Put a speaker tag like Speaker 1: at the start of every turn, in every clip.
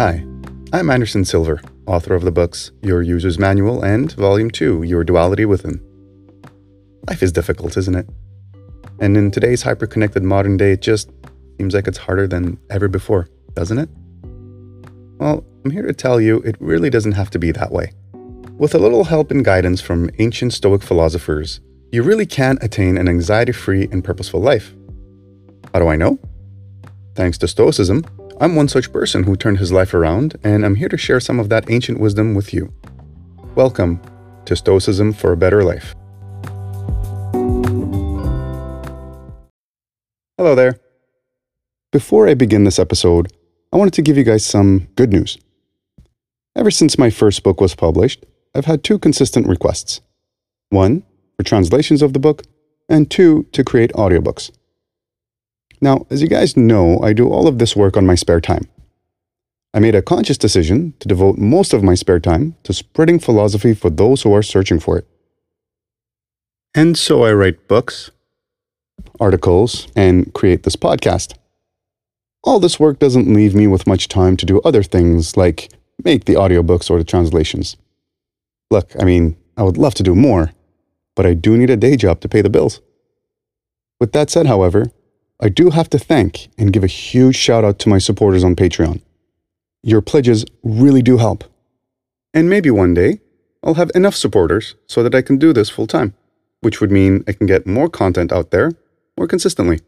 Speaker 1: Hi, I'm Anderson Silver, author of the books Your User's Manual and Volume 2 Your Duality Within. Life is difficult, isn't it? And in today's hyper-connected modern day, it just seems like it's harder than ever before, doesn't it? Well, I'm here to tell you it really doesn't have to be that way. With a little help and guidance from ancient Stoic philosophers, you really can attain an anxiety free and purposeful life. How do I know? Thanks to Stoicism, I'm one such person who turned his life around, and I'm here to share some of that ancient wisdom with you. Welcome to Stoicism for a Better Life. Hello there. Before I begin this episode, I wanted to give you guys some good news. Ever since my first book was published, I've had two consistent requests one, for translations of the book, and two, to create audiobooks. Now, as you guys know, I do all of this work on my spare time. I made a conscious decision to devote most of my spare time to spreading philosophy for those who are searching for it. And so I write books, articles, and create this podcast. All this work doesn't leave me with much time to do other things like make the audiobooks or the translations. Look, I mean, I would love to do more, but I do need a day job to pay the bills. With that said, however, I do have to thank and give a huge shout out to my supporters on Patreon. Your pledges really do help. And maybe one day I'll have enough supporters so that I can do this full time, which would mean I can get more content out there more consistently.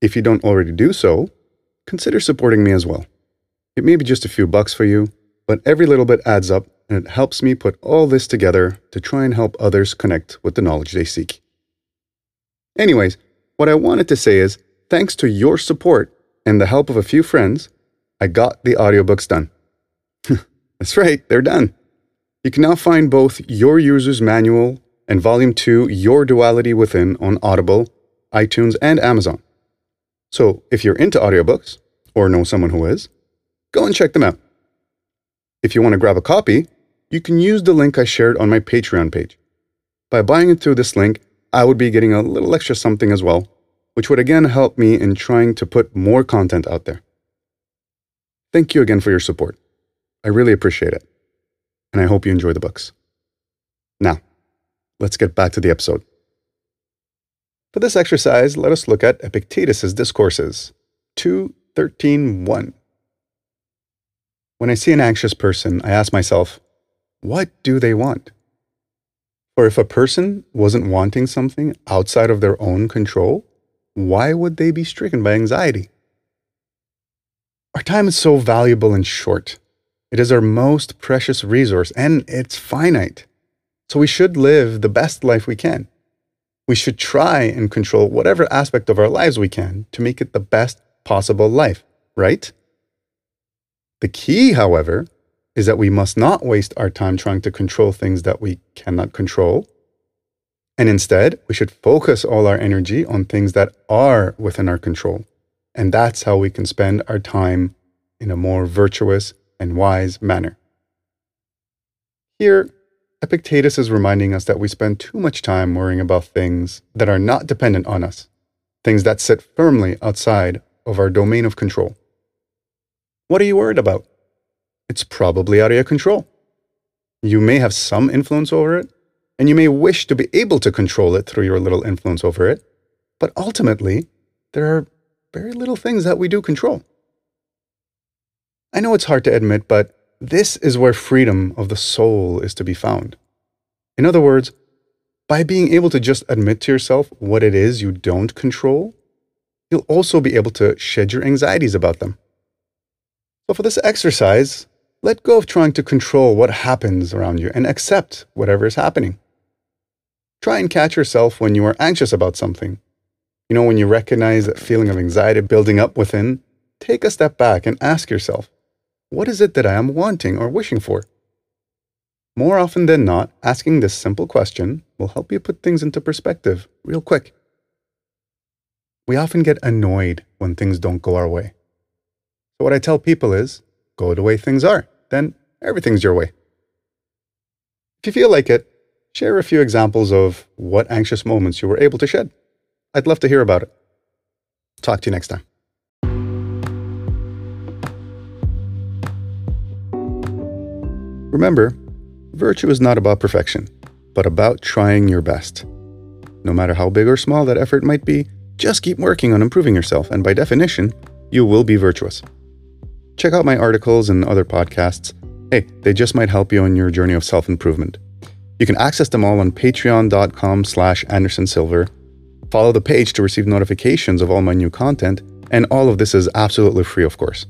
Speaker 1: If you don't already do so, consider supporting me as well. It may be just a few bucks for you, but every little bit adds up and it helps me put all this together to try and help others connect with the knowledge they seek. Anyways, what I wanted to say is thanks to your support and the help of a few friends, I got the audiobooks done. That's right, they're done. You can now find both Your User's Manual and Volume 2 Your Duality Within on Audible, iTunes, and Amazon. So if you're into audiobooks or know someone who is, go and check them out. If you want to grab a copy, you can use the link I shared on my Patreon page. By buying it through this link, I would be getting a little extra something as well, which would again help me in trying to put more content out there. Thank you again for your support. I really appreciate it. And I hope you enjoy the books. Now, let's get back to the episode. For this exercise, let us look at Epictetus's discourses 2.13.1. When I see an anxious person, I ask myself, what do they want? For if a person wasn't wanting something outside of their own control, why would they be stricken by anxiety? Our time is so valuable and short. It is our most precious resource and it's finite. So we should live the best life we can. We should try and control whatever aspect of our lives we can to make it the best possible life, right? The key, however, is that we must not waste our time trying to control things that we cannot control. And instead, we should focus all our energy on things that are within our control. And that's how we can spend our time in a more virtuous and wise manner. Here, Epictetus is reminding us that we spend too much time worrying about things that are not dependent on us, things that sit firmly outside of our domain of control. What are you worried about? it's probably out of your control. You may have some influence over it, and you may wish to be able to control it through your little influence over it, but ultimately, there are very little things that we do control. I know it's hard to admit, but this is where freedom of the soul is to be found. In other words, by being able to just admit to yourself what it is you don't control, you'll also be able to shed your anxieties about them. So, for this exercise, let go of trying to control what happens around you and accept whatever is happening. Try and catch yourself when you are anxious about something. You know, when you recognize that feeling of anxiety building up within, take a step back and ask yourself, what is it that I am wanting or wishing for? More often than not, asking this simple question will help you put things into perspective real quick. We often get annoyed when things don't go our way. So, what I tell people is go the way things are then everything's your way. If you feel like it, share a few examples of what anxious moments you were able to shed. I'd love to hear about it. Talk to you next time. Remember, virtue is not about perfection, but about trying your best. No matter how big or small that effort might be, just keep working on improving yourself, and by definition, you will be virtuous. Check out my articles and other podcasts. Hey, they just might help you on your journey of self-improvement. You can access them all on patreon.com slash andersonsilver. Follow the page to receive notifications of all my new content, and all of this is absolutely free, of course.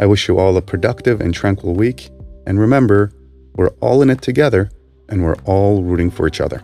Speaker 1: I wish you all a productive and tranquil week, and remember, we're all in it together, and we're all rooting for each other.